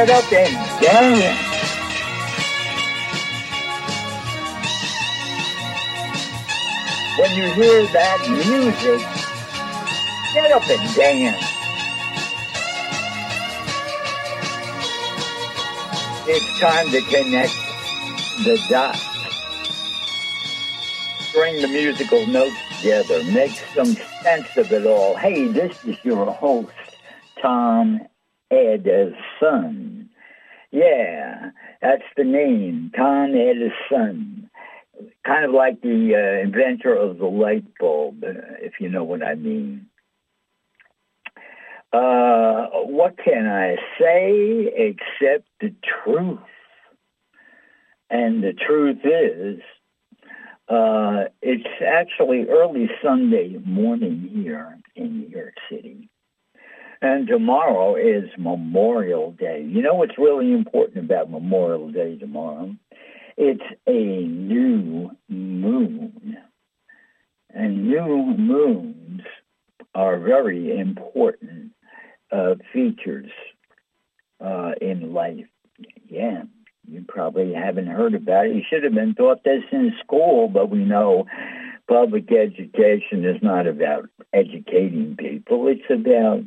Get up and dance. When you hear that music, get up and dance. It's time to connect the dots. Bring the musical notes together. Make some sense of it all. Hey, this is your host, Tom Edison. Yeah, that's the name, Tom Edison. Kind of like the uh, inventor of the light bulb, uh, if you know what I mean. Uh, what can I say except the truth? And the truth is, uh, it's actually early Sunday morning here in New York City. And tomorrow is Memorial Day. You know what's really important about Memorial Day tomorrow? It's a new moon. And new moons are very important uh, features uh, in life. Yeah, you probably haven't heard about it. You should have been taught this in school, but we know public education is not about educating people. It's about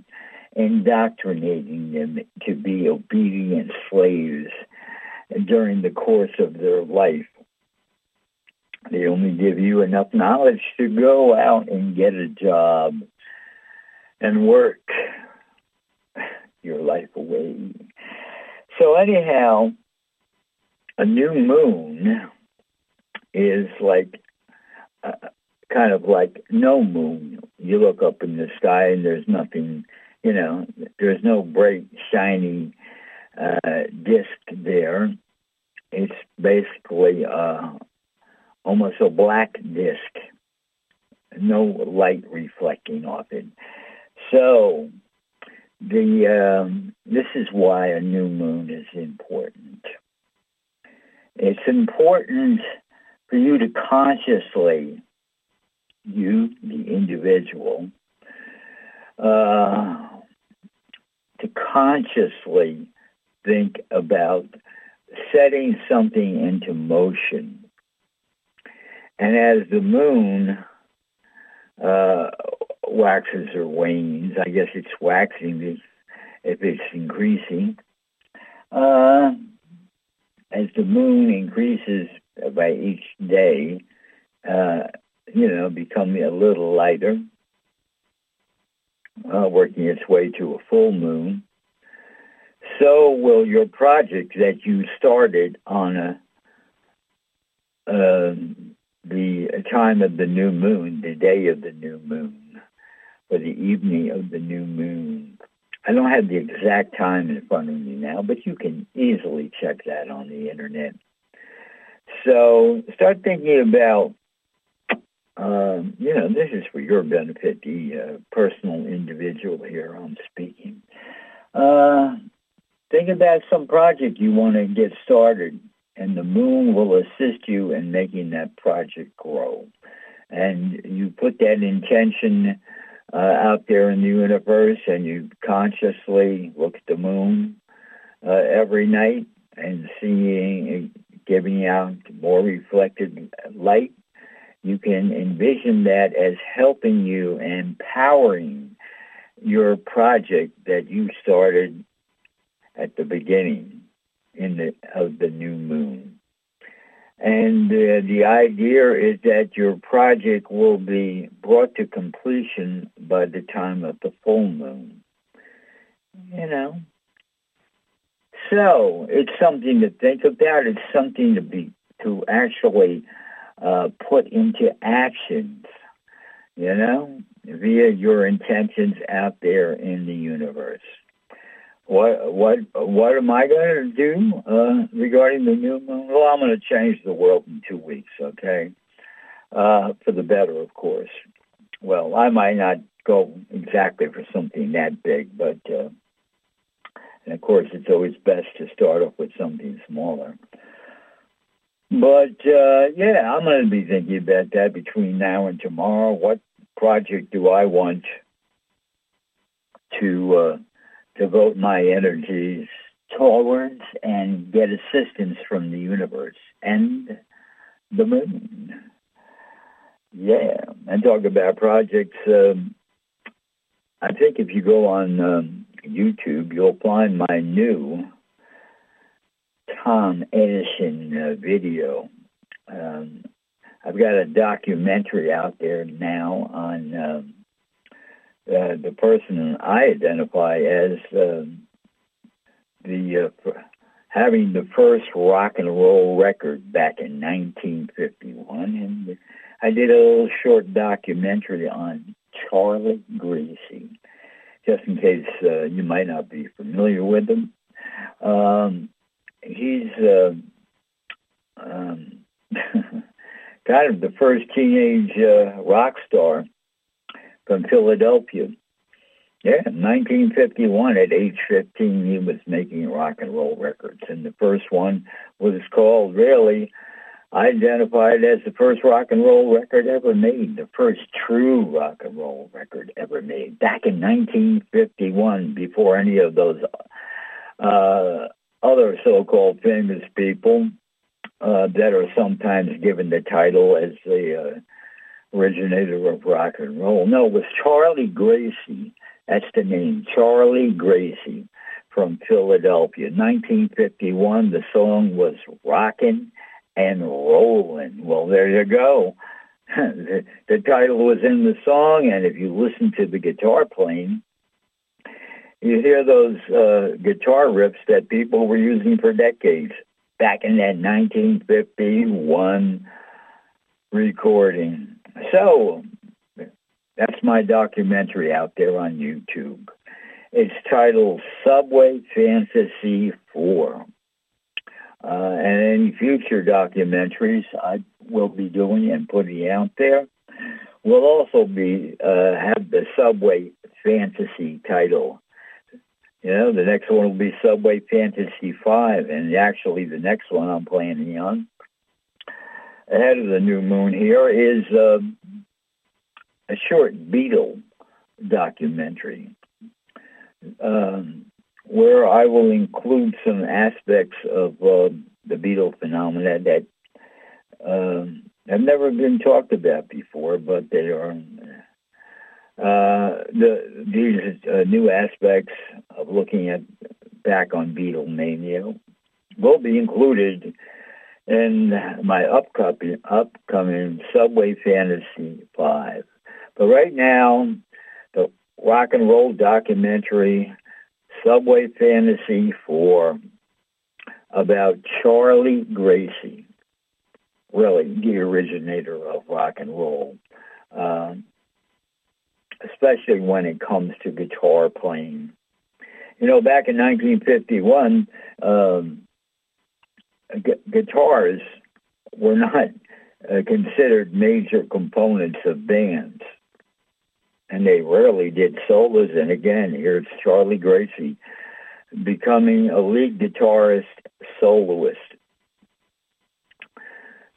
indoctrinating them to be obedient slaves during the course of their life. They only give you enough knowledge to go out and get a job and work your life away. So anyhow, a new moon is like uh, kind of like no moon. You look up in the sky and there's nothing you know, there's no bright, shiny uh, disc there. It's basically uh, almost a black disc, no light reflecting off it. So the um, this is why a new moon is important. It's important for you to consciously, you, the individual, uh, to consciously think about setting something into motion. And as the moon uh, waxes or wanes, I guess it's waxing if it's increasing, uh, as the moon increases by each day, uh, you know, becoming a little lighter, uh, working its way to a full moon, so will your project that you started on a, uh, the time of the new moon, the day of the new moon, or the evening of the new moon. I don't have the exact time in front of me now, but you can easily check that on the internet. So start thinking about um, you know, this is for your benefit, the uh, personal individual here I'm speaking. Uh, think about some project you want to get started, and the moon will assist you in making that project grow. And you put that intention uh, out there in the universe, and you consciously look at the moon uh, every night and seeing, giving out more reflected light you can envision that as helping you, and empowering your project that you started at the beginning in the, of the new moon. And uh, the idea is that your project will be brought to completion by the time of the full moon. You know. So it's something to think about. It's something to be to actually uh, put into actions, you know, via your intentions out there in the universe. What what what am I going to do uh, regarding the new moon? Well, I'm going to change the world in two weeks. Okay, uh, for the better, of course. Well, I might not go exactly for something that big, but uh, and of course, it's always best to start off with something smaller. But uh, yeah, I'm going to be thinking about that between now and tomorrow. What project do I want to uh, devote my energies towards and get assistance from the universe and the moon. Yeah, and talk about projects. Um, I think if you go on um, YouTube, you'll find my new Tom Edison uh, video. Um, I've got a documentary out there now on um, uh, the person I identify as uh, the uh, having the first rock and roll record back in 1951, and I did a little short documentary on Charlie Gracie, just in case uh, you might not be familiar with him. Um, he's uh, um, kind of the first teenage uh, rock star from Philadelphia. Yeah, in 1951, at age 15, he was making rock and roll records. And the first one was called, really, identified as the first rock and roll record ever made, the first true rock and roll record ever made, back in 1951, before any of those uh, other so-called famous people uh, that are sometimes given the title as the uh, originator of rock and roll. No, it was Charlie Gracie. That's the name, Charlie Gracie from Philadelphia. 1951, the song was Rockin' and Rollin'. Well, there you go. the, the title was in the song, and if you listen to the guitar playing, you hear those uh, guitar riffs that people were using for decades back in that 1951 recording. So that's my documentary out there on YouTube. It's titled Subway Fantasy 4. Uh, and any future documentaries I will be doing and putting out there will also be uh, have the Subway Fantasy title. You know, the next one will be Subway Fantasy 5, and actually the next one I'm planning on ahead of the new moon here is uh, a short Beatle documentary um, where I will include some aspects of uh, the Beatle phenomena that um, have never been talked about before, but they are uh, the these uh, new aspects of looking at back on Beatlemania will be included in my upcoming upcoming Subway Fantasy Five. But right now, the rock and roll documentary Subway Fantasy Four about Charlie Gracie, really the originator of rock and roll, um, especially when it comes to guitar playing. You know, back in 1951, um, gu- guitars were not uh, considered major components of bands. And they rarely did solos. And again, here's Charlie Gracie becoming a lead guitarist soloist.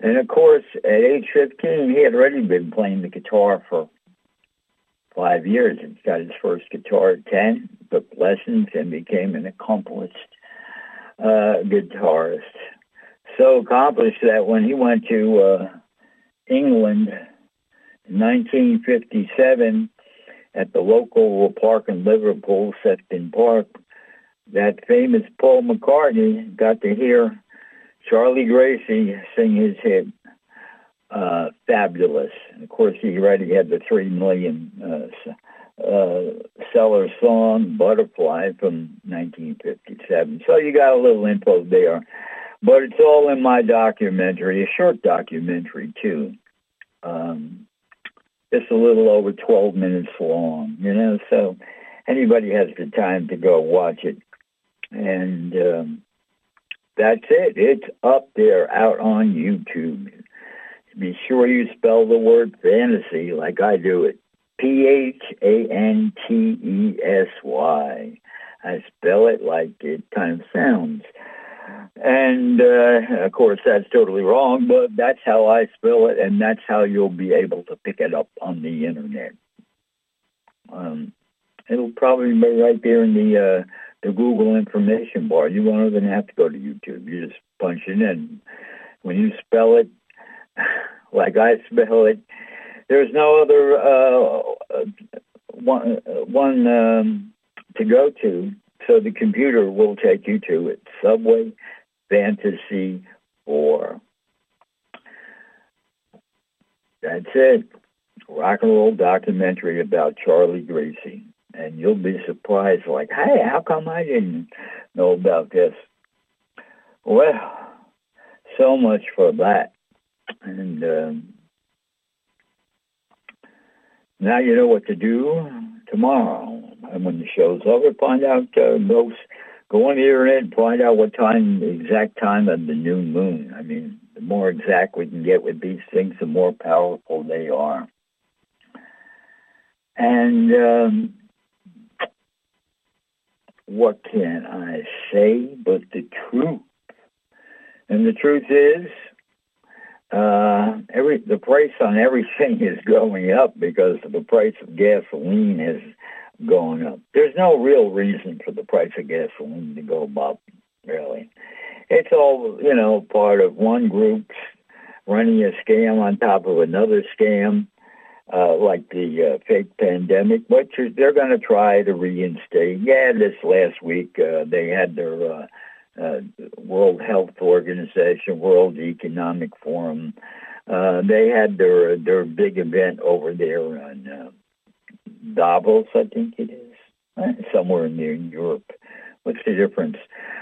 And of course, at age 15, he had already been playing the guitar for five years. He got his first guitar at 10, took lessons, and became an accomplished uh, guitarist so accomplished that when he went to uh, England in 1957 at the local park in Liverpool, Sefton Park, that famous Paul McCartney got to hear Charlie Gracie sing his hit, uh, Fabulous. Course, he already had the three million uh, uh, seller song, Butterfly, from 1957. So you got a little info there. But it's all in my documentary, a short documentary too. Um, just a little over 12 minutes long, you know, so anybody has the time to go watch it. And um, that's it. It's up there out on YouTube. Be sure you spell the word fantasy like I do it. P-H-A-N-T-E-S-Y. I spell it like it kind of sounds. And uh, of course, that's totally wrong, but that's how I spell it, and that's how you'll be able to pick it up on the internet. Um, it'll probably be right there in the uh, the Google information bar. You won't even have to go to YouTube. You just punch it in. When you spell it, like I spell it, there's no other uh, one, one um, to go to. So the computer will take you to it. Subway Fantasy 4. That's it. Rock and roll documentary about Charlie Gracie. And you'll be surprised, like, hey, how come I didn't know about this? Well, so much for that. And um, now you know what to do tomorrow. And when the show's over, find out, uh, go, go on the internet and find out what time, the exact time of the new moon. I mean, the more exact we can get with these things, the more powerful they are. And um, what can I say but the truth? And the truth is, uh, every the price on everything is going up because the price of gasoline is going up. There's no real reason for the price of gasoline to go up, really. It's all, you know, part of one group running a scam on top of another scam, uh, like the uh, fake pandemic, but they're going to try to reinstate. Yeah, this last week uh, they had their uh, uh, World Health Organization, World Economic Forum. Uh, they had their their big event over there on uh, Davos, I think it is, somewhere near Europe. What's the difference?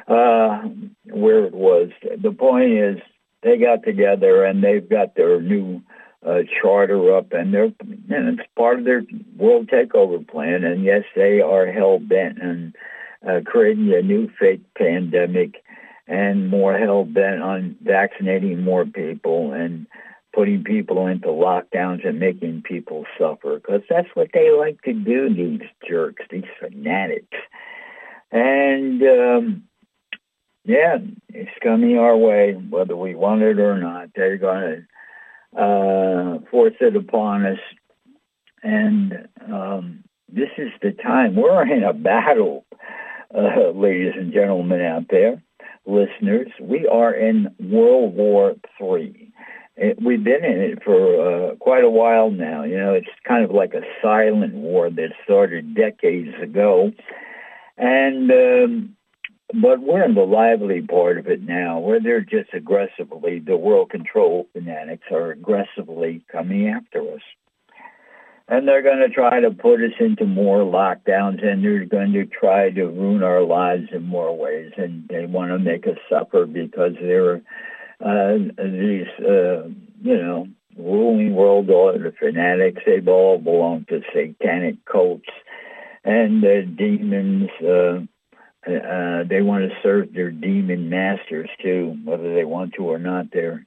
Uh, where it was. The point is, they got together and they've got their new uh, charter up, and they're and it's part of their world takeover plan. And yes, they are hell bent on uh, creating a new fake pandemic, and more hell bent on vaccinating more people and putting people into lockdowns and making people suffer because that's what they like to do. These jerks, these fanatics, and. um yeah, it's coming our way, whether we want it or not. They're going to uh, force it upon us. And um, this is the time. We're in a battle, uh, ladies and gentlemen out there, listeners. We are in World War III. we've been in it for uh, quite a while now. You know, it's kind of like a silent war that started decades ago. And um, but we're in the lively part of it now, where they're just aggressively, the world control fanatics are aggressively coming after us. And they're going to try to put us into more lockdowns, and they're going to try to ruin our lives in more ways. And they want to make us suffer because they're uh, these, uh, you know, ruling world order fanatics. They all belong to satanic cults and uh, demons. Uh, uh, they want to serve their demon masters too, whether they want to or not. They're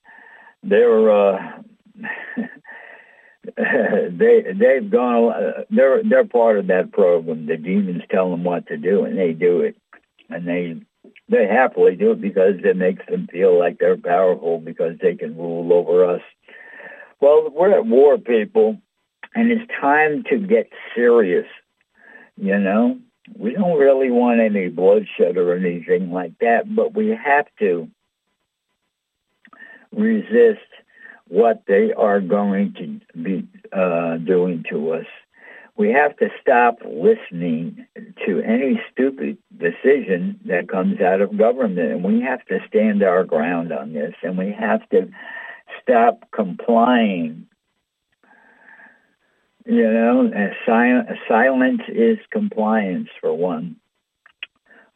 they're uh, they they've gone. They're they're part of that program. The demons tell them what to do, and they do it, and they they happily do it because it makes them feel like they're powerful because they can rule over us. Well, we're at war, people, and it's time to get serious. You know, we don't really want any bloodshed or anything like that, but we have to resist what they are going to be uh, doing to us. We have to stop listening to any stupid decision that comes out of government, and we have to stand our ground on this, and we have to stop complying you know, sil- silence is compliance for one.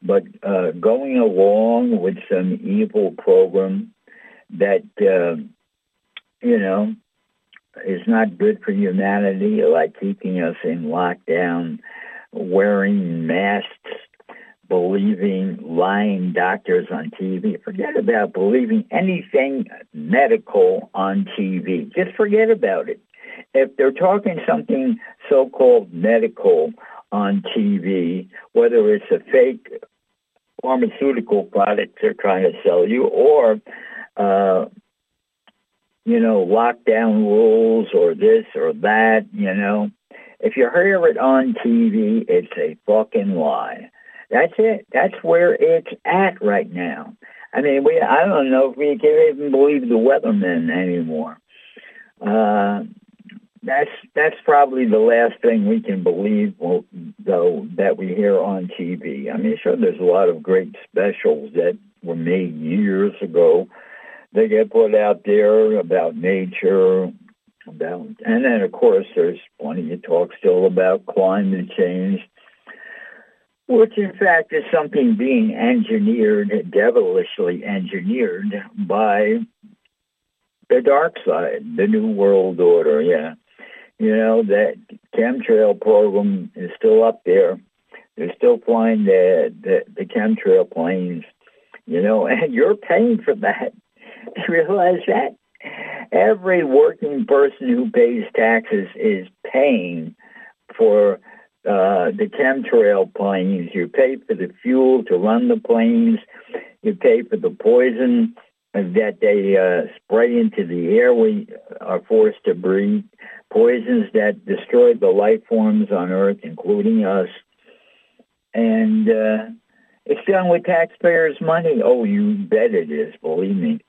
But uh, going along with some evil program that, uh, you know, is not good for humanity, like keeping us in lockdown, wearing masks, believing lying doctors on TV. Forget about believing anything medical on TV. Just forget about it if they're talking something so-called medical on TV, whether it's a fake pharmaceutical product they're trying to sell you or, uh, you know, lockdown rules or this or that, you know, if you hear it on TV, it's a fucking lie. That's it. That's where it's at right now. I mean, we I don't know if we can even believe the weathermen anymore. Uh, that's that's probably the last thing we can believe, though, that we hear on TV. I mean, sure, there's a lot of great specials that were made years ago. They get put out there about nature, about, and then of course there's plenty of talk still about climate change which in fact is something being engineered, devilishly engineered by the dark side, the New World Order, yeah. You know, that chemtrail program is still up there. They're still flying the, the, the chemtrail planes, you know, and you're paying for that. Realize that? Every working person who pays taxes is paying for uh, the chemtrail planes. You pay for the fuel to run the planes. You pay for the poison that they uh, spray into the air we are forced to breathe. Poisons that destroy the life forms on Earth, including us. And uh, it's done with taxpayers' money. Oh, you bet it is, believe me.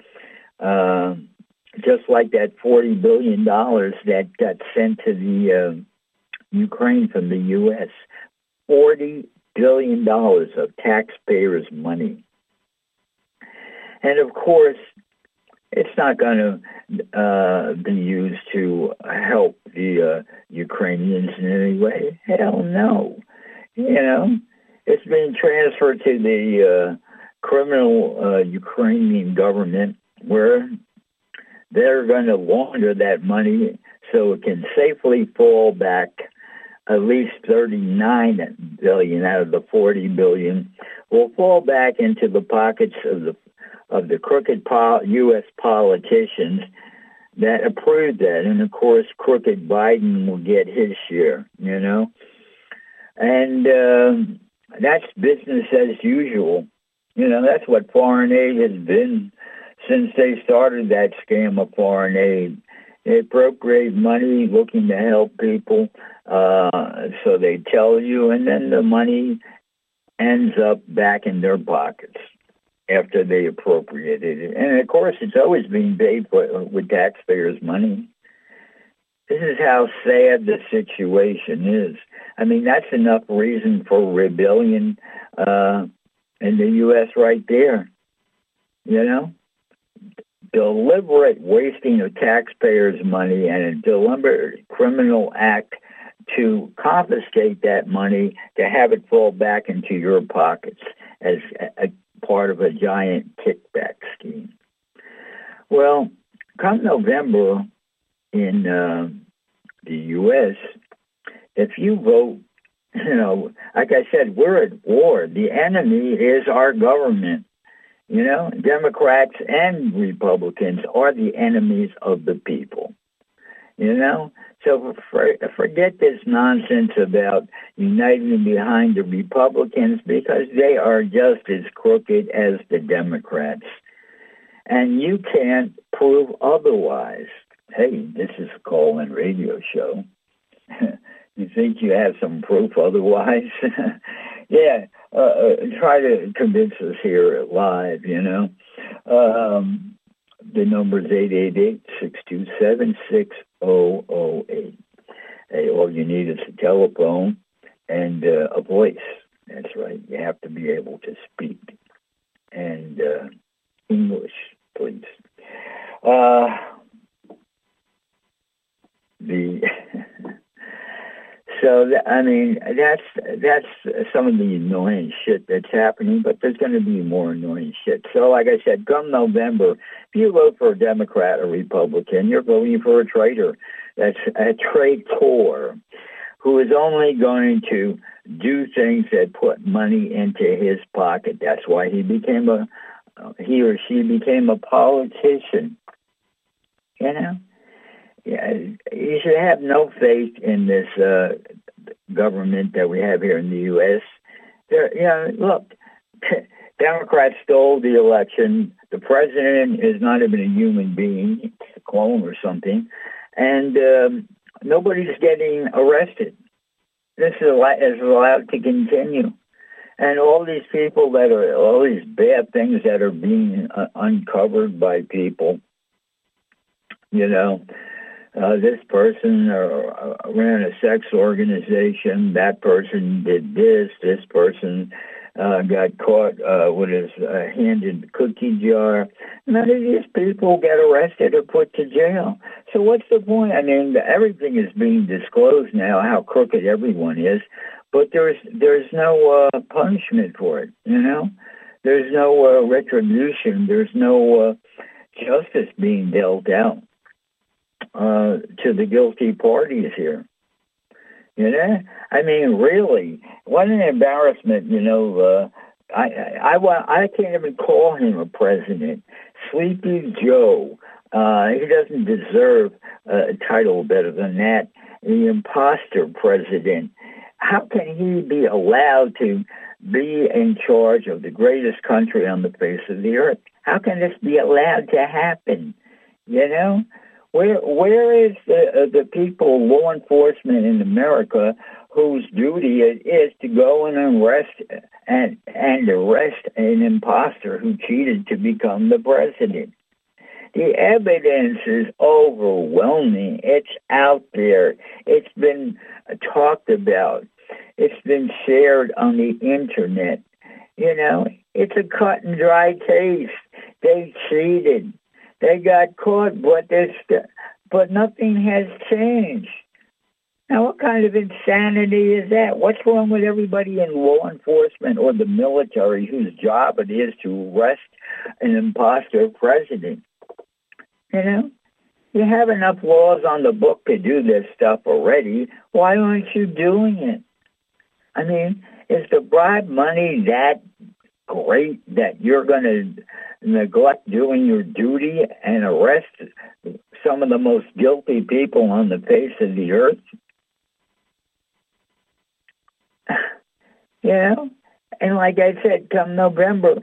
Uh, just like that $40 billion that got sent to the uh, Ukraine from the U.S. $40 billion of taxpayers' money. And of course, it's not going to uh, be used to help the uh, Ukrainians in any way. Hell no. You know, it's being transferred to the uh, criminal uh, Ukrainian government where they're going to launder that money so it can safely fall back at least 39 billion out of the 40 billion will fall back into the pockets of the of the crooked po- U.S. politicians that approved that, and of course, crooked Biden will get his share. You know, and uh, that's business as usual. You know, that's what foreign aid has been since they started that scam of foreign aid. They appropriate money looking to help people uh, so they tell you, and then the money ends up back in their pockets after they appropriated it. And of course, it's always being paid for with taxpayers' money. This is how sad the situation is. I mean, that's enough reason for rebellion uh, in the U.S. right there. You know, deliberate wasting of taxpayers' money and a deliberate criminal act to confiscate that money to have it fall back into your pockets as a, part of a giant kickback scheme. Well, come November in uh, the U.S., if you vote, you know, like I said, we're at war. The enemy is our government. You know, Democrats and Republicans are the enemies of the people. You know, so for, forget this nonsense about uniting behind the Republicans because they are just as crooked as the Democrats. And you can't prove otherwise. Hey, this is a call-in radio show. you think you have some proof otherwise? yeah, uh, uh, try to convince us here live, you know. Um, the number is 888-627-6008. Hey, all you need is a telephone and uh, a voice. That's right. You have to be able to speak. And uh, English, please. Uh, the So I mean, that's that's some of the annoying shit that's happening. But there's going to be more annoying shit. So, like I said, come November, if you vote for a Democrat or Republican, you're voting for a traitor. That's a traitor who is only going to do things that put money into his pocket. That's why he became a he or she became a politician. You know yeah, you should have no faith in this uh, government that we have here in the U.S. There, you know, look, Democrats stole the election. The president is not even a human being; it's a clone or something, and um, nobody's getting arrested. This is, is allowed to continue. And all these people that are, all these bad things that are being uh, uncovered by people, you know, uh, this person uh, ran a sex organization, that person did this, this person uh, got caught uh, with his uh, hand in the cookie jar. None of these people get arrested or put to jail. So what's the point? I mean, everything is being disclosed now, how crooked everyone is, but there's there's no uh, punishment for it. You know, there's no uh, retribution. There's no uh, justice being dealt out uh, to the guilty parties here. You know, I mean, really, what an embarrassment. You know, uh, I, I, I, I can't even call him a president. Sleepy Joe. Uh, he doesn't deserve a title better than that. The imposter president. How can he be allowed to be in charge of the greatest country on the face of the earth? How can this be allowed to happen? You know, where where is the uh, the people, law enforcement in America, whose duty it is to go and arrest and and arrest an impostor who cheated to become the president? The evidence is overwhelming. It's out there. It's been talked about. It's been shared on the internet. You know, it's a cut and dry case. They cheated. They got caught, but this, but nothing has changed. Now, what kind of insanity is that? What's wrong with everybody in law enforcement or the military whose job it is to arrest an imposter president? You know, you have enough laws on the book to do this stuff already. Why aren't you doing it? I mean, is the bribe money that great that you're going to neglect doing your duty and arrest some of the most guilty people on the face of the earth? you know? And like I said, come November,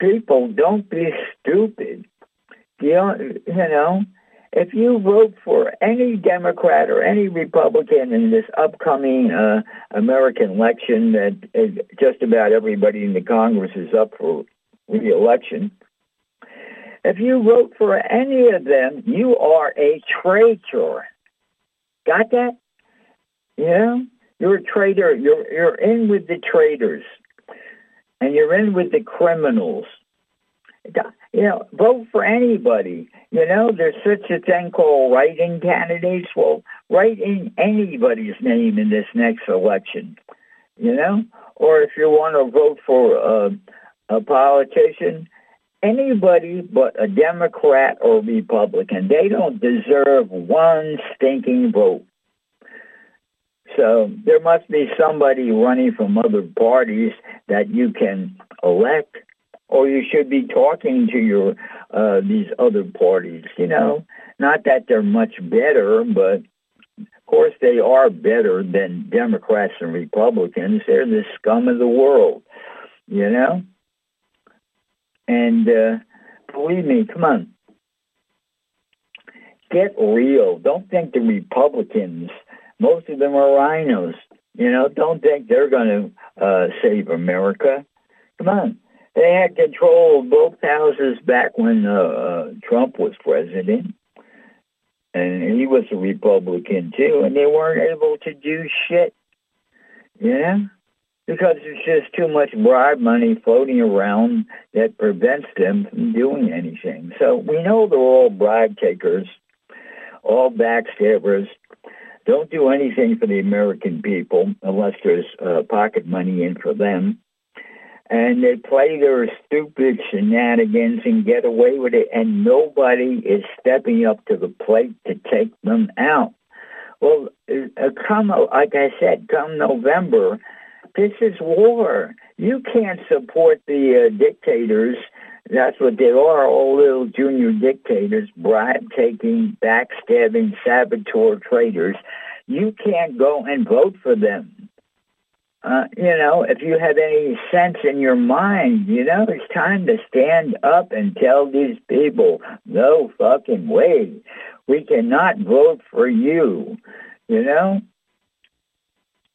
people, don't be stupid. You know, you know, if you vote for any Democrat or any Republican in this upcoming uh, American election, that uh, just about everybody in the Congress is up for re-election. If you vote for any of them, you are a traitor. Got that? Yeah, you're a traitor. You're you're in with the traitors, and you're in with the criminals. You know, vote for anybody. You know, there's such a thing called write-in candidates. Well, write in anybody's name in this next election. You know, or if you want to vote for uh, a politician, anybody but a Democrat or Republican. They don't deserve one stinking vote. So there must be somebody running from other parties that you can elect, or you should be talking to your uh, these other parties. You know, not that they're much better, but of course they are better than Democrats and Republicans. They're the scum of the world. You know. And uh, believe me, come on, get real. Don't think the Republicans, most of them are RINOs. You know, don't think they're going to uh, save America. Come on. They had control of both houses back when uh, uh, Trump was president. And he was a Republican too, and they weren't able to do shit. Yeah? Because there's just too much bribe money floating around that prevents them from doing anything. So we know they're all bribe takers, all backstabbers. Don't do anything for the American people unless there's uh, pocket money in for them. And they play their stupid shenanigans and get away with it, and nobody is stepping up to the plate to take them out. Well, uh, come, like I said, come November, this is war. You can't support the uh, dictators. That's what they are, all little junior dictators, bribe-taking, backstabbing, saboteur traitors. You can't go and vote for them. Uh, you know, if you have any sense in your mind, you know, it's time to stand up and tell these people, no fucking way. We cannot vote for you, you know?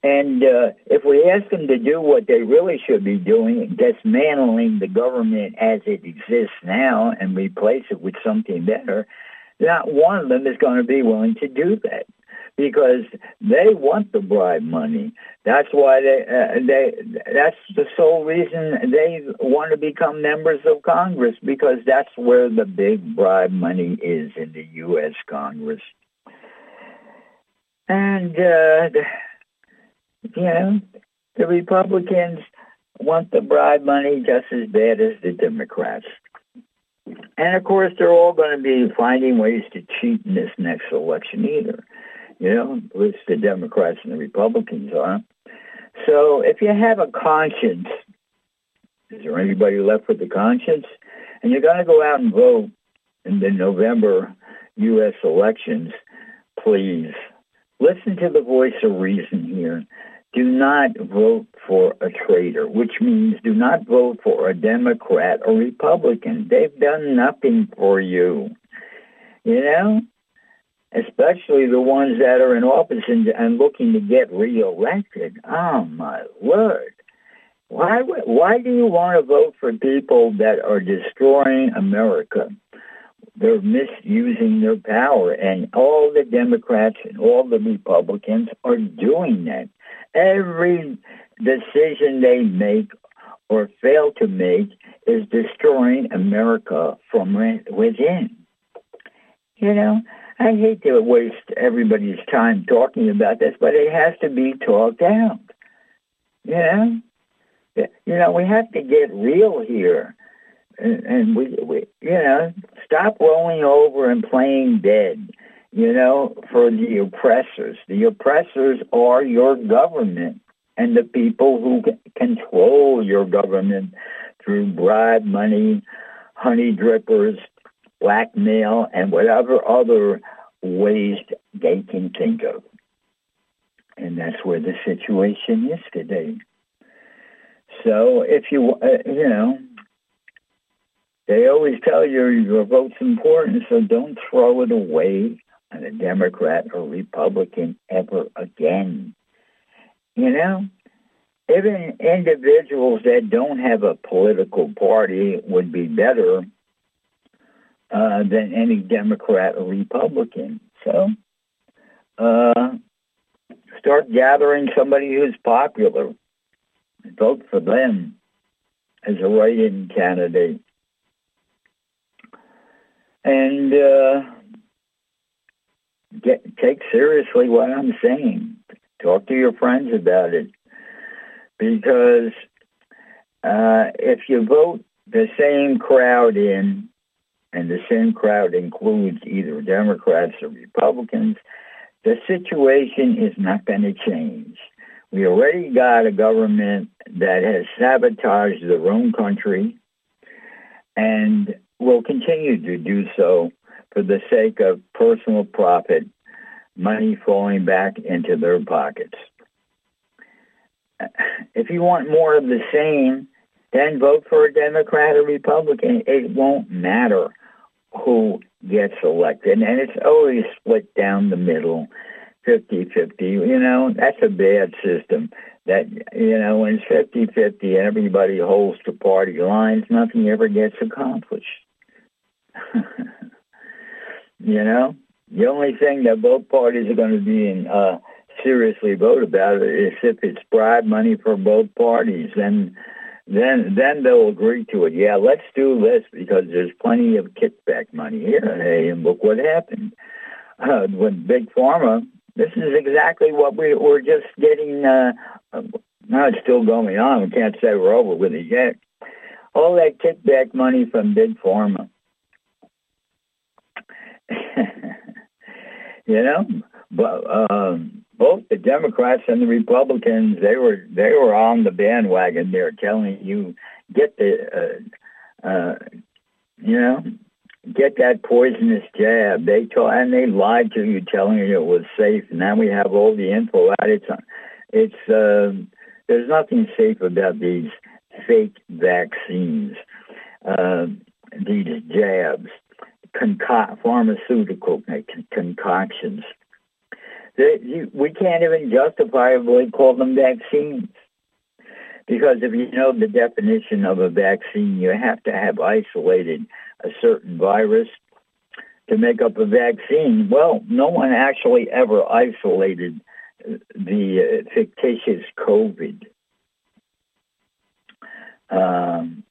And uh, if we ask them to do what they really should be doing, dismantling the government as it exists now and replace it with something better, not one of them is going to be willing to do that because they want the bribe money. That's why they uh, they that's the sole reason they want to become members of Congress because that's where the big bribe money is in the U.S. Congress. And uh, you know, the Republicans want the bribe money just as bad as the Democrats. And of course, they're all going to be finding ways to cheat in this next election either you know, which the Democrats and the Republicans are. So if you have a conscience, is there anybody left with a conscience? And you're going to go out and vote in the November U.S. elections, please listen to the voice of reason here. Do not vote for a traitor, which means do not vote for a Democrat or Republican. They've done nothing for you. You know, especially the ones that are in office and, and looking to get reelected. Oh my word! Why why do you want to vote for people that are destroying America? They're misusing their power, and all the Democrats and all the Republicans are doing that. Every decision they make or fail to make is destroying America from within. You know, I hate to waste everybody's time talking about this, but it has to be talked out. You know, you know, we have to get real here, and, we, we, you know, stop rolling over and playing dead. You know, for the oppressors. The oppressors are your government and the people who control your government through bribe money, honey drippers, blackmail, and whatever other ways they can think of. And that's where the situation is today. So if you, uh, you know, they always tell you your vote's important, so don't throw it away on a Democrat or Republican ever again. You know, even individuals that don't have a political party would be better uh, than any Democrat or Republican. So uh, start gathering somebody who's popular. Vote for them as a write-in candidate. And uh, get, take seriously what I'm saying. Talk to your friends about it. Because uh, if you vote the same crowd in and the same crowd includes either Democrats or Republicans, the situation is not going to change. We already got a government that has sabotaged their own country and will continue to do so for the sake of personal profit, money falling back into their pockets. If you want more of the same, then vote for a Democrat or Republican. It won't matter who gets elected. And it's always split down the middle, 50-50. You know, that's a bad system. That, you know, when it's 50-50 and everybody holds to party lines, nothing ever gets accomplished. you know? The only thing that both parties are going to be in uh, seriously vote about it is if it's bribe money for both parties. And then then they'll agree to it. Yeah, let's do this because there's plenty of kickback money here. Hey, and look what happened uh, with big pharma. This is exactly what we were just getting. Uh, uh, now it's still going on. We can't say we're over with it yet. All that kickback money from big pharma. you know, but um, both the Democrats and the Republicans, they were they were on the bandwagon. They're telling you get the, uh, uh, you know, get that poisonous jab. They told and they lied to you, telling you it was safe. Now we have all the info out. It's it's uh, there's nothing safe about these fake vaccines, uh, these jabs, conco- pharmaceutical concoctions They, we can't even justifiably call them vaccines. Because if you know the definition of a vaccine, you have to have isolated a certain virus to make up a vaccine. Well, no one actually ever isolated the uh, fictitious COVID. Um,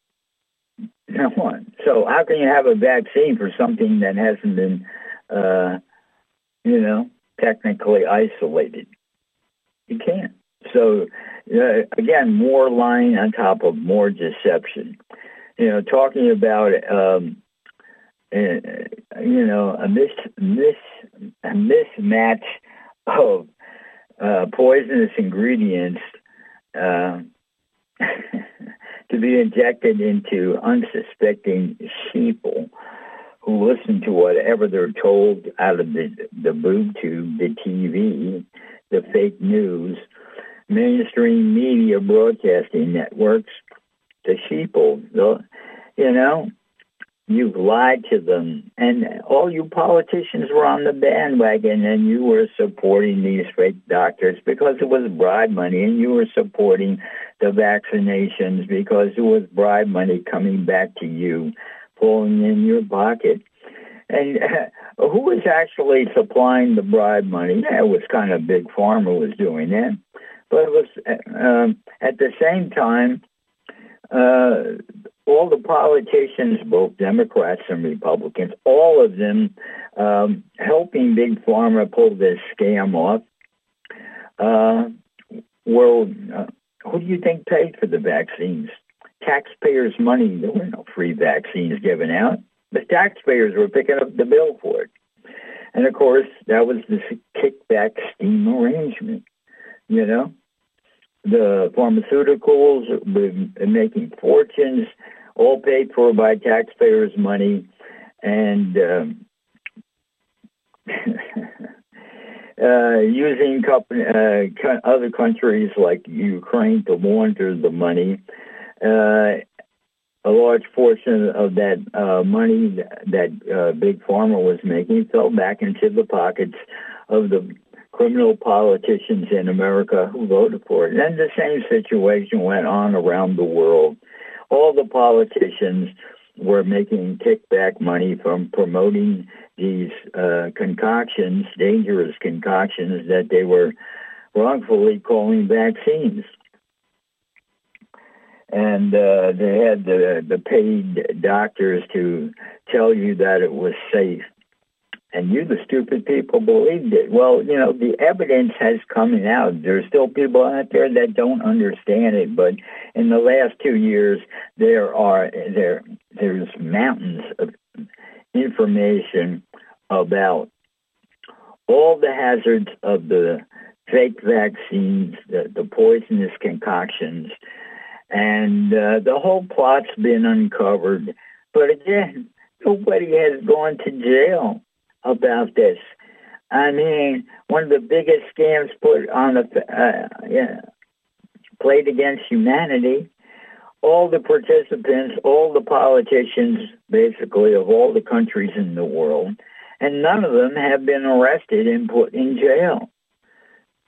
So how can you have a vaccine for something that hasn't been, uh, you know, technically isolated? You can't. So uh, again, more lying on top of more deception. You know, talking about um, uh, you know a mis mis a mismatch of uh, poisonous ingredients uh, to be injected into unsuspecting sheeple who listen to whatever they're told out of the, the boob tube, the TV, the fake news, mainstream media broadcasting networks, the sheeple. The, you know, You've lied to them. And all you politicians were on the bandwagon and you were supporting these fake doctors because it was bribe money and you were supporting the vaccinations because it was bribe money coming back to you, pulling in your pocket. And uh, who was actually supplying the bribe money? Yeah, it was kind of Big Pharma was doing that. But it was uh, um, at the same time, uh, all the politicians, both Democrats and Republicans, all of them um, helping Big Pharma pull this scam off. Uh, well, uh, who do you think paid for the vaccines? Taxpayers' money. There were no free vaccines given out. The taxpayers were picking up the bill for it. And of course, that was the kickback scheme arrangement, you know? The pharmaceuticals were making fortunes all paid for by taxpayers' money, and um, uh, using company, uh, other countries like Ukraine to launder the money. Uh, a large portion of that uh, money that uh, Big Pharma was making fell back into the pockets of the criminal politicians in America who voted for it. And the same situation went on around the world all the politicians were making kickback money from promoting these uh, concoctions, dangerous concoctions that they were wrongfully calling vaccines. And uh, they had the, the paid doctors to tell you that it was safe and you, the stupid people, believed it. Well, you know, the evidence has coming out. There's still people out there that don't understand it, but in the last two years, there are there there's mountains of information about all the hazards of the fake vaccines, the, the poisonous concoctions, and uh, the whole plot's been uncovered. But again, nobody has gone to jail about this. I mean, one of the biggest scams put on the uh, yeah, played against humanity. All the participants, all the politicians, basically of all the countries in the world, and none of them have been arrested and put in jail.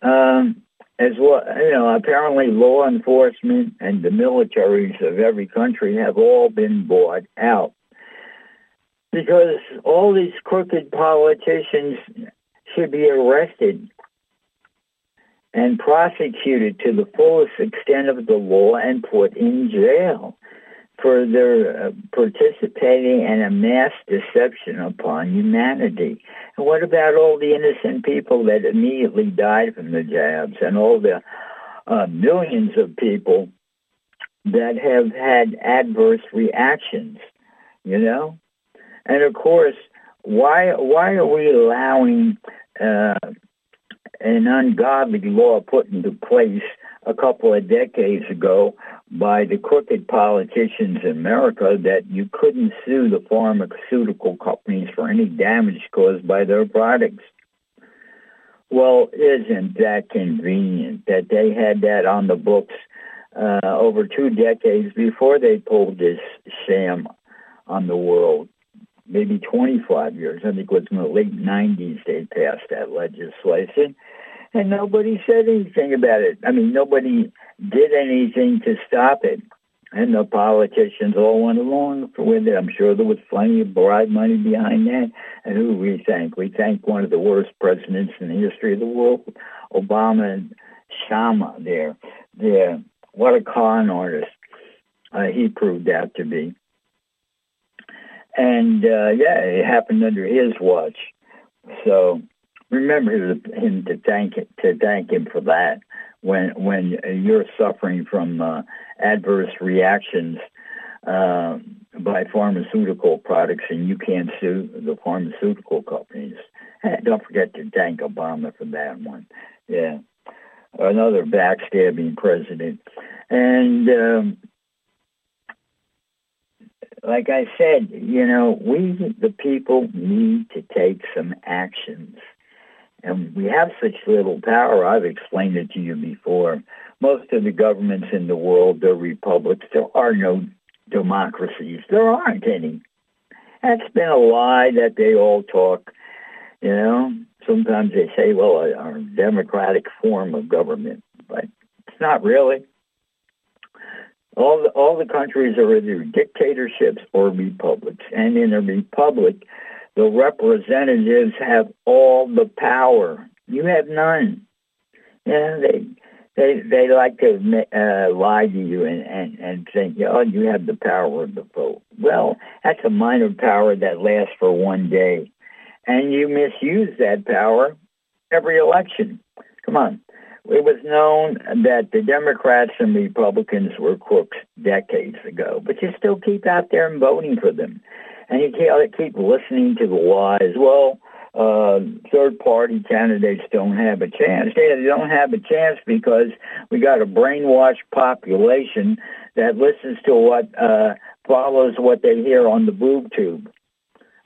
Um, as well, you know, apparently law enforcement and the militaries of every country have all been bought out because all these crooked politicians should be arrested and prosecuted to the fullest extent of the law and put in jail for their uh, participating in a mass deception upon humanity. And what about all the innocent people that immediately died from the jabs and all the uh, millions of people that have had adverse reactions, you know? And of course, why why are we allowing uh, an ungodly law put into place a couple of decades ago by the crooked politicians in America that you couldn't sue the pharmaceutical companies for any damage caused by their products? Well, isn't that convenient that they had that on the books uh, over two decades before they pulled this sham on the world? Maybe 25 years. I think it was in the late 90s they passed that legislation. And nobody said anything about it. I mean, nobody did anything to stop it. And the politicians all went along with it. I'm sure there was plenty of bribe money behind that. And who we thank? We thank one of the worst presidents in the history of the world, Obama and Shama there. There, what a con artist uh, he proved out to be. And uh, yeah, it happened under his watch. So remember him to thank to thank him for that when when you're suffering from uh, adverse reactions uh, by pharmaceutical products and you can't sue the pharmaceutical companies. don't forget to thank Obama for that one. Yeah, another backstabbing president, and. Um, like I said, you know, we, the people, need to take some actions. And we have such little power. I've explained it to you before. Most of the governments in the world, they're republics. There are no democracies. There aren't any. That's been a lie that they all talk. You know, sometimes they say, well, a democratic form of government, but it's not really. All the, all the countries are either dictatorships or republics. And in a republic, the representatives have all the power. You have none. Yeah, they they they like to uh, lie to you and, and and think, oh, you have the power of the vote. Well, that's a minor power that lasts for one day, and you misuse that power every election. Come on, it was known that the Democrats and Republicans were crooks decades ago, but you still keep out there and voting for them and you keep listening to the lies. Well, uh, third party candidates don't have a chance. They don't have a chance because we got a brainwashed population that listens to what uh, follows what they hear on the boob tube.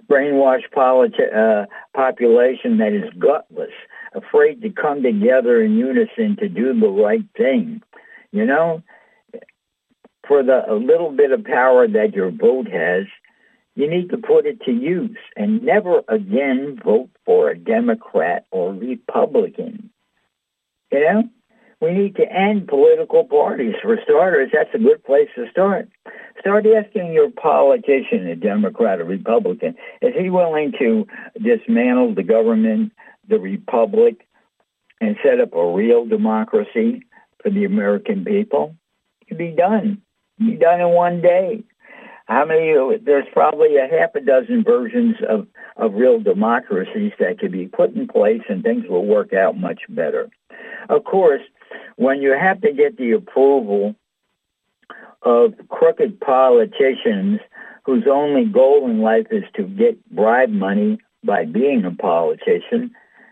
Brainwashed politi- uh, population that is gutless, afraid to come together in unison to do the right thing. You know, for the little bit of power that your vote has, you need to put it to use and never again vote for a Democrat or Republican. You know, we need to end political parties. For starters, that's a good place to start. Start asking your politician, a Democrat or Republican, is he willing to dismantle the government, the republic, and set up a real democracy for the American people? It can be done. It can be done in one day. How many? There's probably a half a dozen versions of of real democracies that could be put in place, and things will work out much better. Of course, when you have to get the approval of crooked politicians whose only goal in life is to get bribe money by being a politician,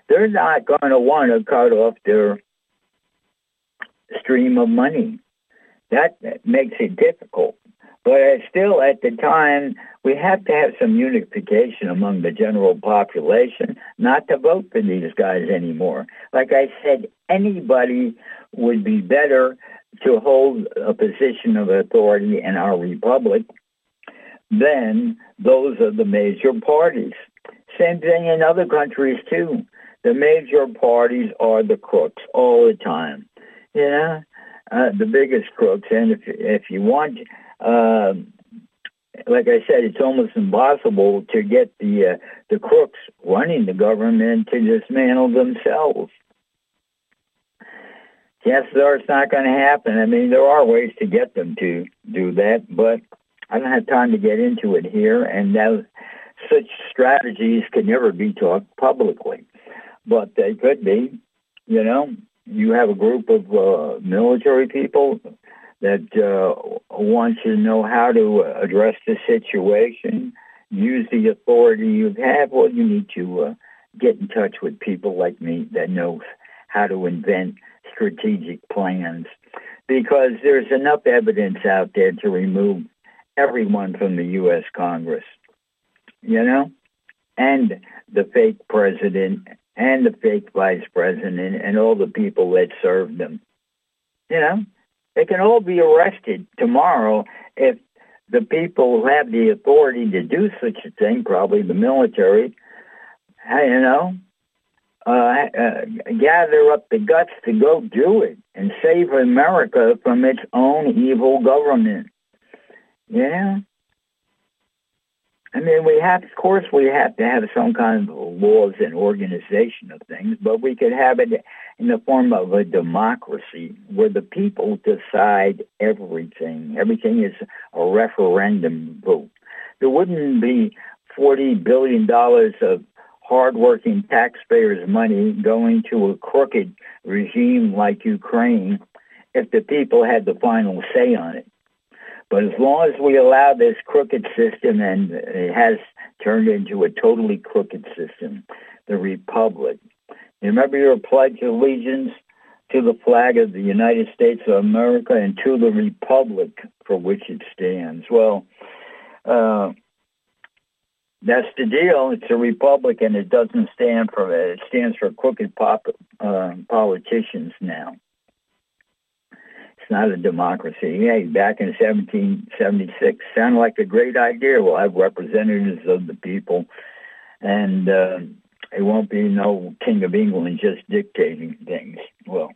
they're not going to want to cut off their stream of money. That makes it difficult. But still, at the time, we have to have some unification among the general population not to vote for these guys anymore. Like I said, anybody would be better to hold a position of authority in our republic than those of the major parties. Same thing in other countries, too. The major parties are the crooks all the time. Know, uh, the biggest crooks. And if, if you want uh, like I said, it's almost impossible to get the uh, the crooks running the government to dismantle themselves. Yes, Chances it's not going to happen. I mean, there are ways to get them to do that, but I don't have time to get into it here. And that, such strategies can never be taught publicly, but they could be. You know, you have a group of uh, military people that uh, wants to know how to address the situation, use the authority you have, well, you need to uh, get in touch with people like me that know how to invent strategic plans because there's enough evidence out there to remove everyone from the U.S. Congress, you know, and the fake president and the fake vice president and all the people that served them. You know, they can all be arrested tomorrow if the people who have the authority to do such a thing, probably the military, you know, uh, uh, gather up the guts to go do it and save America from its own evil government. Yeah. I mean, we have, of course, we have to have some kind of laws and organization of things, but we could have it in the form of a democracy where the people decide everything. Everything is a referendum vote. There wouldn't be $40 billion of hardworking taxpayers' money going to a crooked regime like Ukraine if the people had the final say on it. But as long as we allow this crooked system, and it has turned into a totally crooked system, the republic. You remember your pledge of allegiance to the flag of the United States of America and to the republic for which it stands. Well, uh, that's the deal. It's a republic, and it doesn't stand for it It stands for crooked pop, uh, politicians now. It's not a democracy. Hey, back in 1776, sounded like a great idea. We'll have representatives of the people, and uh, it won't be no king of England just dictating things. Well,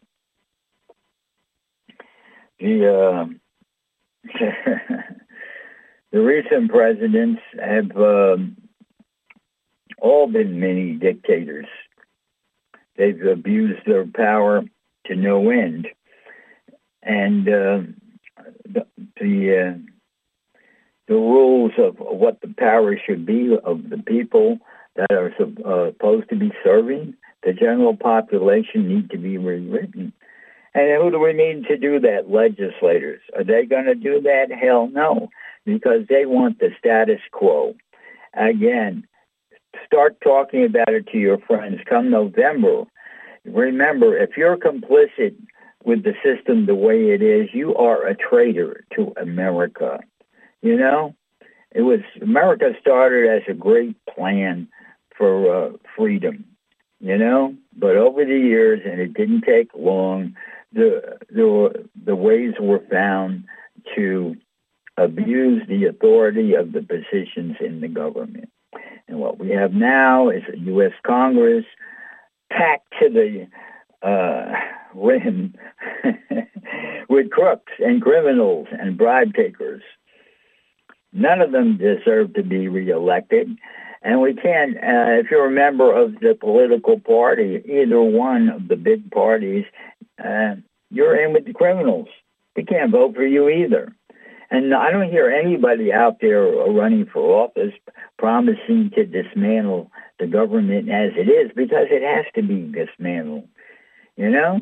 the uh, the recent presidents have um, all been mini dictators. They've abused their power to no end and uh, the the, uh, the rules of what the power should be of the people that are uh, supposed to be serving the general population need to be rewritten. And who do we need to do that? Legislators. Are they going to do that? Hell no, because they want the status quo. Again, start talking about it to your friends. Come November, remember, if you're complicit with the system the way it is, you are a traitor to America. You know, it was America started as a great plan for uh, freedom. You know, but over the years, and it didn't take long, the the the ways were found to abuse the authority of the positions in the government. And what we have now is a U.S. Congress packed to the uh, with crooks and criminals and bribe takers. None of them deserve to be reelected. And we can't, uh, if you're a member of the political party, either one of the big parties, uh, you're in with the criminals. We can't vote for you either. And I don't hear anybody out there running for office promising to dismantle the government as it is because it has to be dismantled you know?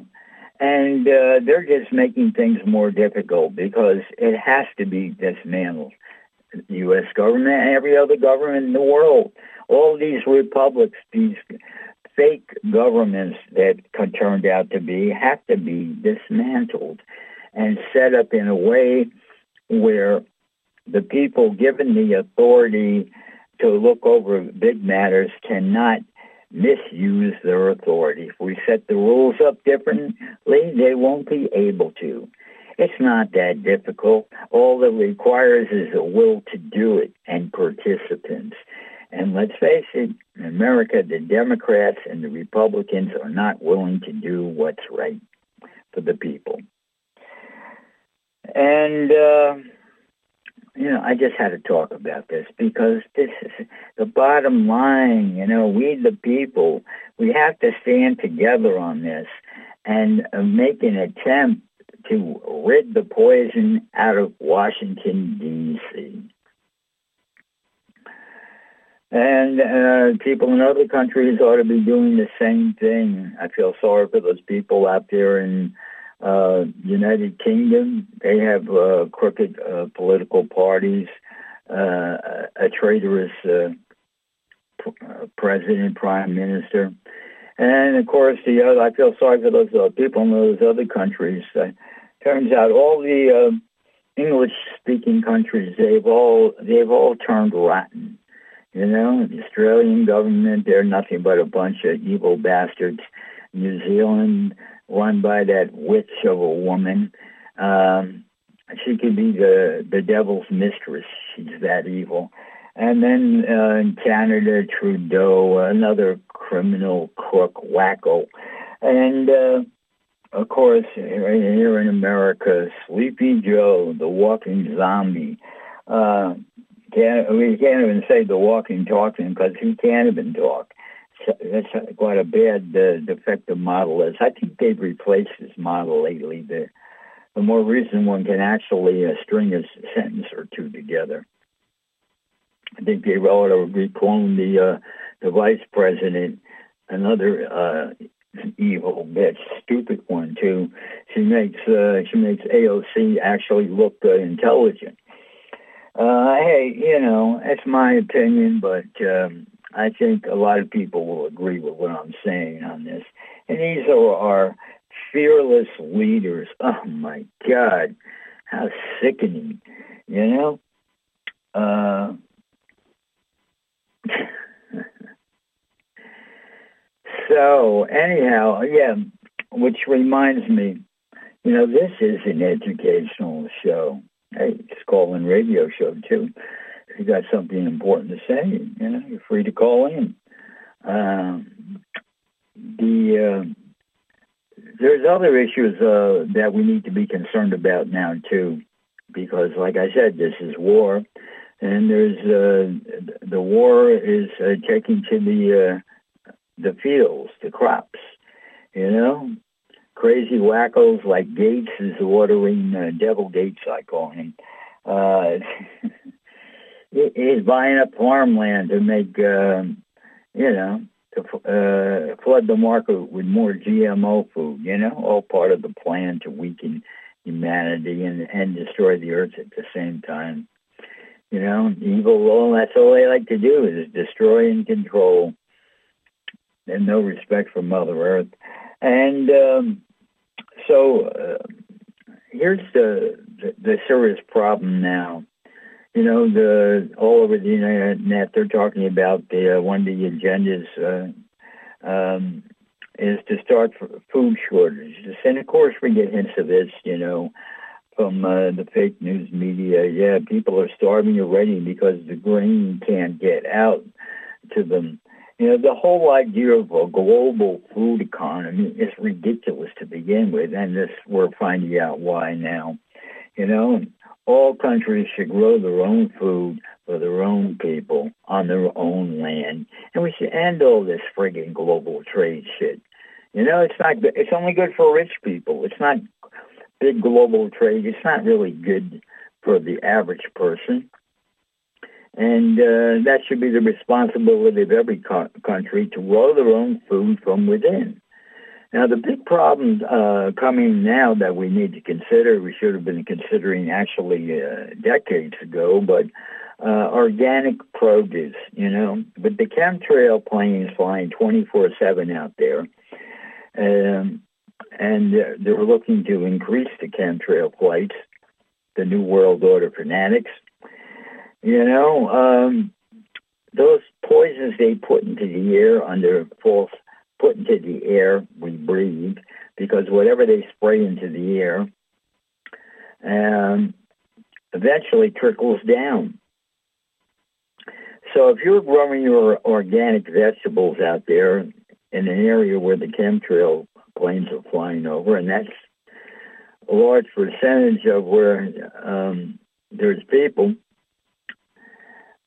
And uh, they're just making things more difficult because it has to be dismantled. The U.S. government and every other government in the world, all these republics, these fake governments that turned out to be, have to be dismantled and set up in a way where the people given the authority to look over big matters cannot misuse their authority. If we set the rules up differently, they won't be able to. It's not that difficult. All it requires is a will to do it and participants. And let's face it, in America, the Democrats and the Republicans are not willing to do what's right for the people. And uh, you know, I just had to talk about this because this is the bottom line. You know, we the people, we have to stand together on this and uh, make an attempt to rid the poison out of Washington, D.C. And uh, people in other countries ought to be doing the same thing. I feel sorry for those people out there in uh, United Kingdom, they have uh, crooked uh, political parties, uh, a traitorous uh, uh, president, prime minister, and of course the other. I feel sorry for those uh, people in those other countries. Uh, turns out all the uh, English-speaking countries they've all they've all turned rotten. You know, the Australian government, they're nothing but a bunch of evil bastards. New Zealand, run by that witch of a woman. Um, she could be the the devil's mistress. She's that evil. And then uh, in Canada, Trudeau, another criminal crook, wacko, and uh, of course here in America, Sleepy Joe, the walking zombie. Uh, can't, we can't even say the walking talking because he can't even talk. That's quite a bad uh, defective model. Is I think they've replaced this model lately. The the more reason one can actually uh, string a sentence or two together. I think they ought to reclone the uh, the vice president, another uh, evil bitch, stupid one too. She makes uh, she makes AOC actually look uh, intelligent. Uh, hey, you know, that's my opinion, but um, I think a lot of people will agree with what I'm saying on this. And these are our fearless leaders. Oh my God, how sickening, you know? Uh, so anyhow, yeah, which reminds me, you know, this is an educational show. Hey, it's called in radio show too. You got something important to say, you know, you're free to call in. Um, the uh, there's other issues uh, that we need to be concerned about now too, because like I said, this is war, and there's uh, the war is uh, taking to the uh, the fields, the crops, you know, crazy wackos like Gates is ordering uh, Devil Gates, I call him. He's buying up farmland to make, uh, you know, to uh, flood the market with more GMO food. You know, all part of the plan to weaken humanity and and destroy the earth at the same time. You know, evil. Well, that's all they like to do is destroy and control, and no respect for Mother Earth. And um, so uh, here's the, the, the serious problem now. You know, the all over the internet they're talking about the uh, one of the agendas uh, um, is to start food shortages, and of course we get hints of this. You know, from uh, the fake news media. Yeah, people are starving already because the grain can't get out to them. You know, the whole idea of a global food economy is ridiculous to begin with, and this we're finding out why now. You know, all countries should grow their own food for their own people on their own land, and we should end all this frigging global trade shit. You know, it's not. It's only good for rich people. It's not big global trade. It's not really good for the average person. And uh, that should be the responsibility of every co- country to grow their own food from within. Now, the big problem uh, coming now that we need to consider, we should have been considering actually uh, decades ago, but uh, organic produce, you know, but the chemtrail planes flying 24-7 out there, um, and they're looking to increase the chemtrail flights, the New World Order fanatics, you know, um, those poisons they put into the air under false, put into the air we breathe, because whatever they spray into the air, um, eventually trickles down. So if you're growing your organic vegetables out there in an area where the chemtrail planes are flying over, and that's a large percentage of where um, there's people,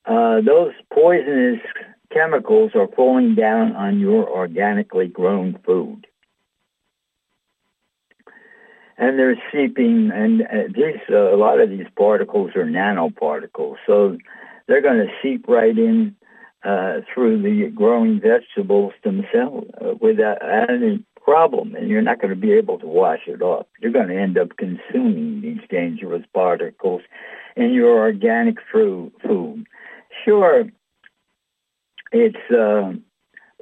uh, those poisonous chemicals are falling down on your organically grown food. And they're seeping, and uh, these uh, a lot of these particles are nanoparticles, so they're going to seep right in uh, through the growing vegetables themselves uh, without any problem, and you're not going to be able to wash it off. You're going to end up consuming these dangerous particles in your organic food. Sure, it's uh,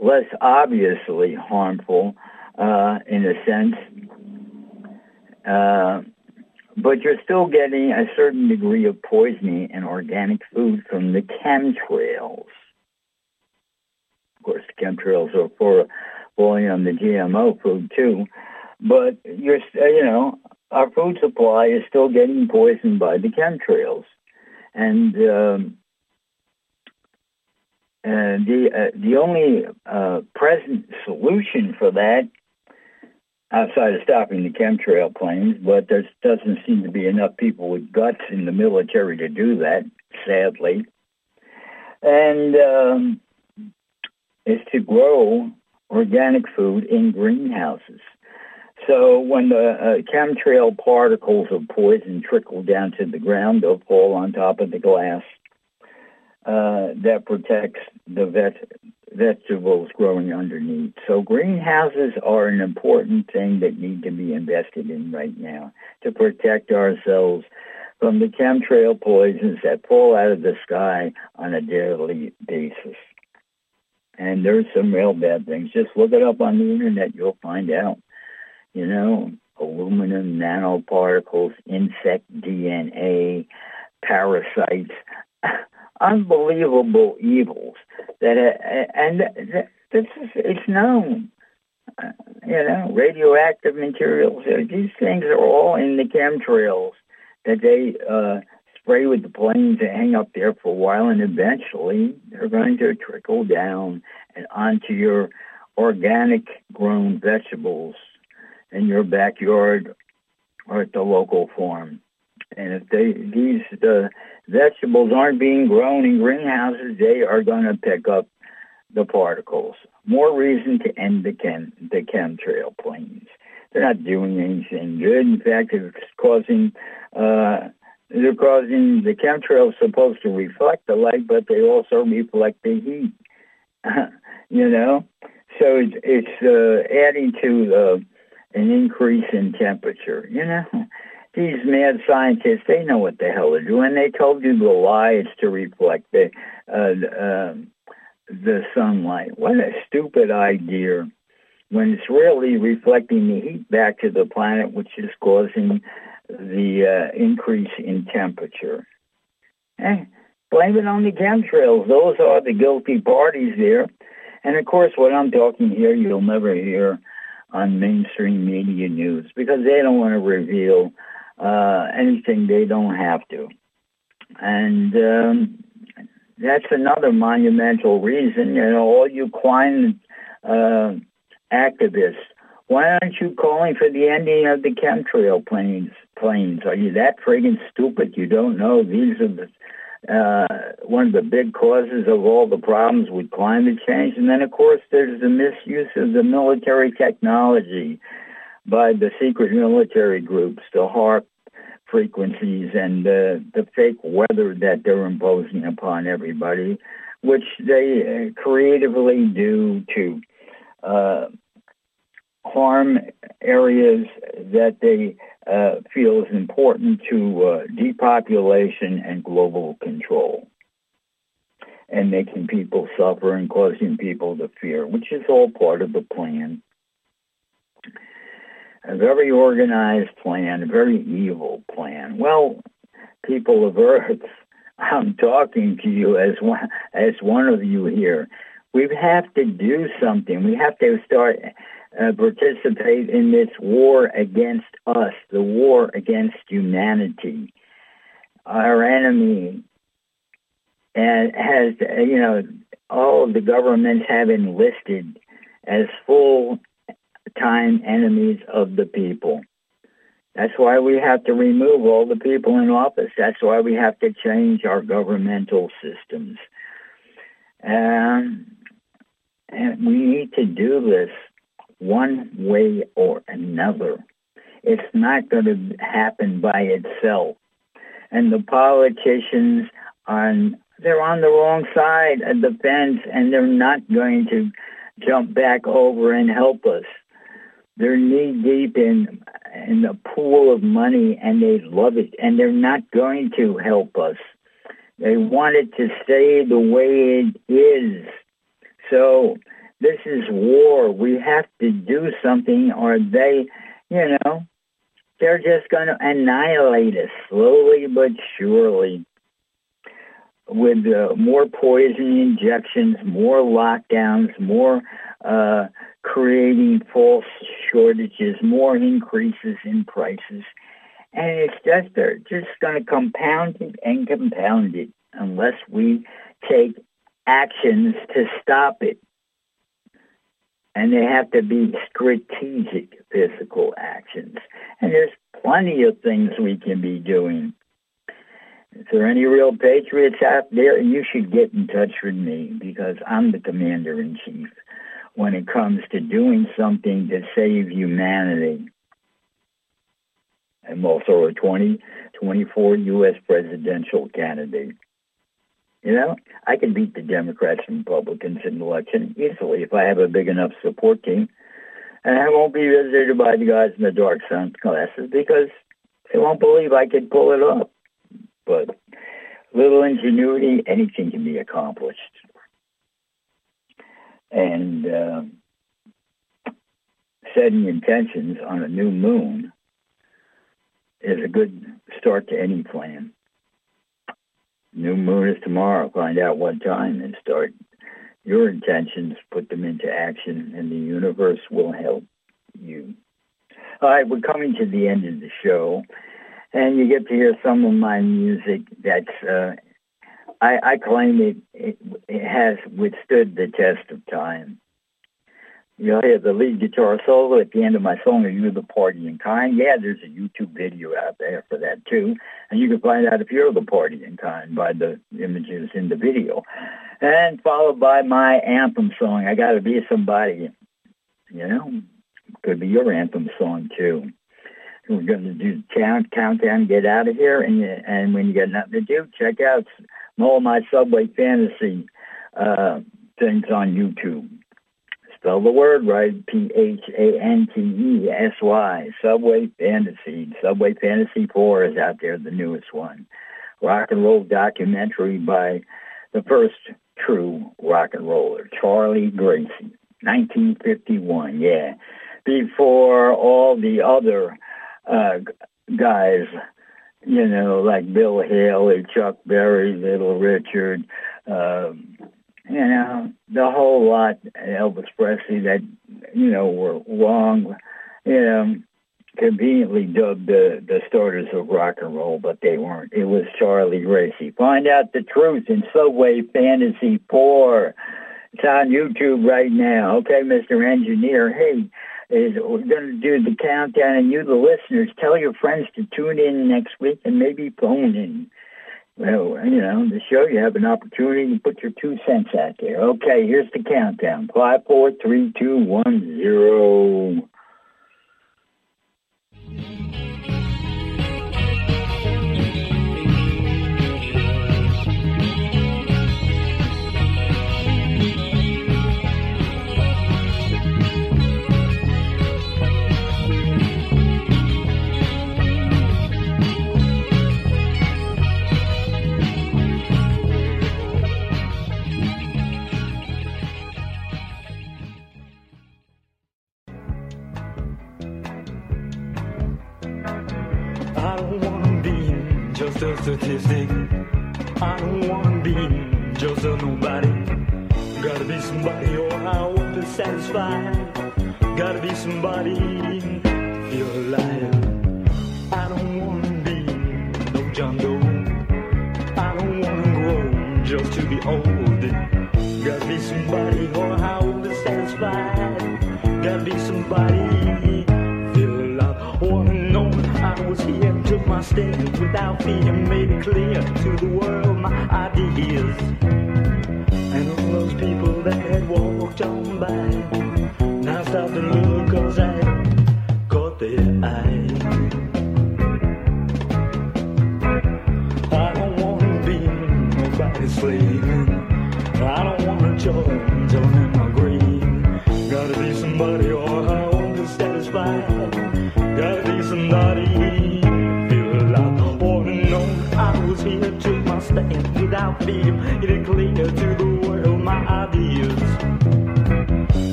less obviously harmful uh, in a sense, uh, but you're still getting a certain degree of poisoning in organic food from the chemtrails. Of course, the chemtrails are for falling on the GMO food too, but you're you know our food supply is still getting poisoned by the chemtrails. And um, uh, the uh, the only uh, present solution for that, outside of stopping the chemtrail planes, but there doesn't seem to be enough people with guts in the military to do that, sadly, and um, is to grow organic food in greenhouses. So when the uh, chemtrail particles of poison trickle down to the ground, they'll fall on top of the glass uh, that protects the vet- vegetables growing underneath. So greenhouses are an important thing that need to be invested in right now to protect ourselves from the chemtrail poisons that fall out of the sky on a daily basis. And there's some real bad things. Just look it up on the internet, you'll find out you know, aluminum nanoparticles, insect DNA, parasites, unbelievable evils that, uh, and this is, it's known. Uh, you know, radioactive materials, uh, these things are all in the chemtrails that they uh, spray with the planes and hang up there for a while, and eventually they're going to trickle down and onto your organic grown vegetables in your backyard or at the local farm. And if they, these uh, vegetables aren't being grown in greenhouses, they are going to pick up the particles. More reason to end the chem the chemtrail planes. They're not doing anything good. In fact, it's causing uh, they're causing the chemtrails supposed to reflect the light, but they also reflect the heat. you know, so it's, it's uh, adding to the an increase in temperature. You know, these mad scientists, they know what the hell they're doing. They told you the lie to reflect the, uh, uh, the sunlight. What a stupid idea when it's really reflecting the heat back to the planet, which is causing the uh, increase in temperature. Eh, blame it on the chemtrails. Those are the guilty parties there. And of course, what I'm talking here, you'll never hear on mainstream media news because they don't want to reveal uh, anything they don't have to. And um, that's another monumental reason. You know, all you climate uh, activists, why aren't you calling for the ending of the chemtrail planes? Planes? Are you that friggin' stupid? You don't know these are the uh, one of the big causes of all the problems with climate change. And then, of course, there's the misuse of the military technology by the secret military groups, the HAARP frequencies and the, the fake weather that they're imposing upon everybody, which they uh, creatively do to uh, harm areas that they uh, feel is important to uh, depopulation and global control and making people suffer and causing people to fear, which is all part of the plan. A very organized plan, a very evil plan. Well, people of Earth, I'm talking to you as one, as one of you here. We have to do something. We have to start uh, participate in this war against us, the war against humanity. Our enemy and has, you know, all of the governments have enlisted as full-time enemies of the people. That's why we have to remove all the people in office. That's why we have to change our governmental systems. Um, and we need to do this one way or another. It's not going to happen by itself. And the politicians on they're on the wrong side of the fence and they're not going to jump back over and help us. They're knee deep in in the pool of money and they love it and they're not going to help us. They want it to stay the way it is. So this is war. We have to do something or they, you know, they're just going to annihilate us slowly but surely with uh, more poison injections, more lockdowns, more uh, creating false shortages, more increases in prices. And it's just they're just going to compound it and compound it unless we take actions to stop it. And they have to be strategic physical actions. And there's plenty of things we can be doing. If there are any real patriots out there, you should get in touch with me because I'm the commander in chief when it comes to doing something to save humanity. I'm also a 2024 U.S. presidential candidate. You know, I can beat the Democrats and Republicans in the election easily if I have a big enough support team. And I won't be visited by the guys in the dark sunglasses because they won't believe I could pull it off. But little ingenuity, anything can be accomplished. And uh, setting intentions on a new moon is a good start to any plan. New moon is tomorrow. Find out what time and start your intentions, put them into action, and the universe will help you. All right, we're coming to the end of the show, and you get to hear some of my music that's, uh, I, I claim it, it has withstood the test of time. You'll hear the lead guitar solo at the end of my song, Are You the Partying Kind? Yeah, there's a YouTube video out there for that too. And you can find out if you're the partying kind by the images in the video. And followed by my anthem song, I Gotta Be Somebody. You know, could be your anthem song too. We're going to do count, countdown, get out of here. And, and when you got nothing to do, check out all my Subway Phantesy uh, things on YouTube. Spell the word right, P-H-A-N-T-E-S-Y, Subway Phantesy. Subway Phantesy 4 is out there, the newest one. Rock and roll documentary by the first true rock and roller, Charlie Gracie, 1951, yeah. Before all the other uh, guys, you know, like Bill Haley, Chuck Berry, Little Richard, um, you know, the whole lot, Elvis Presley, that, you know, were wrong, you know, conveniently dubbed the, the starters of rock and roll, but they weren't. It was Charlie Gracie. Find out the truth in Subway Phantesy 4. It's on YouTube right now. Okay, Mr. Engineer. Hey, is we're going to do the countdown, and you, the listeners, tell your friends to tune in next week and maybe phone in. Well, you know, the show, you have an opportunity to put your two cents out there. Okay, here's the countdown. Five, four, three, two, one, zero.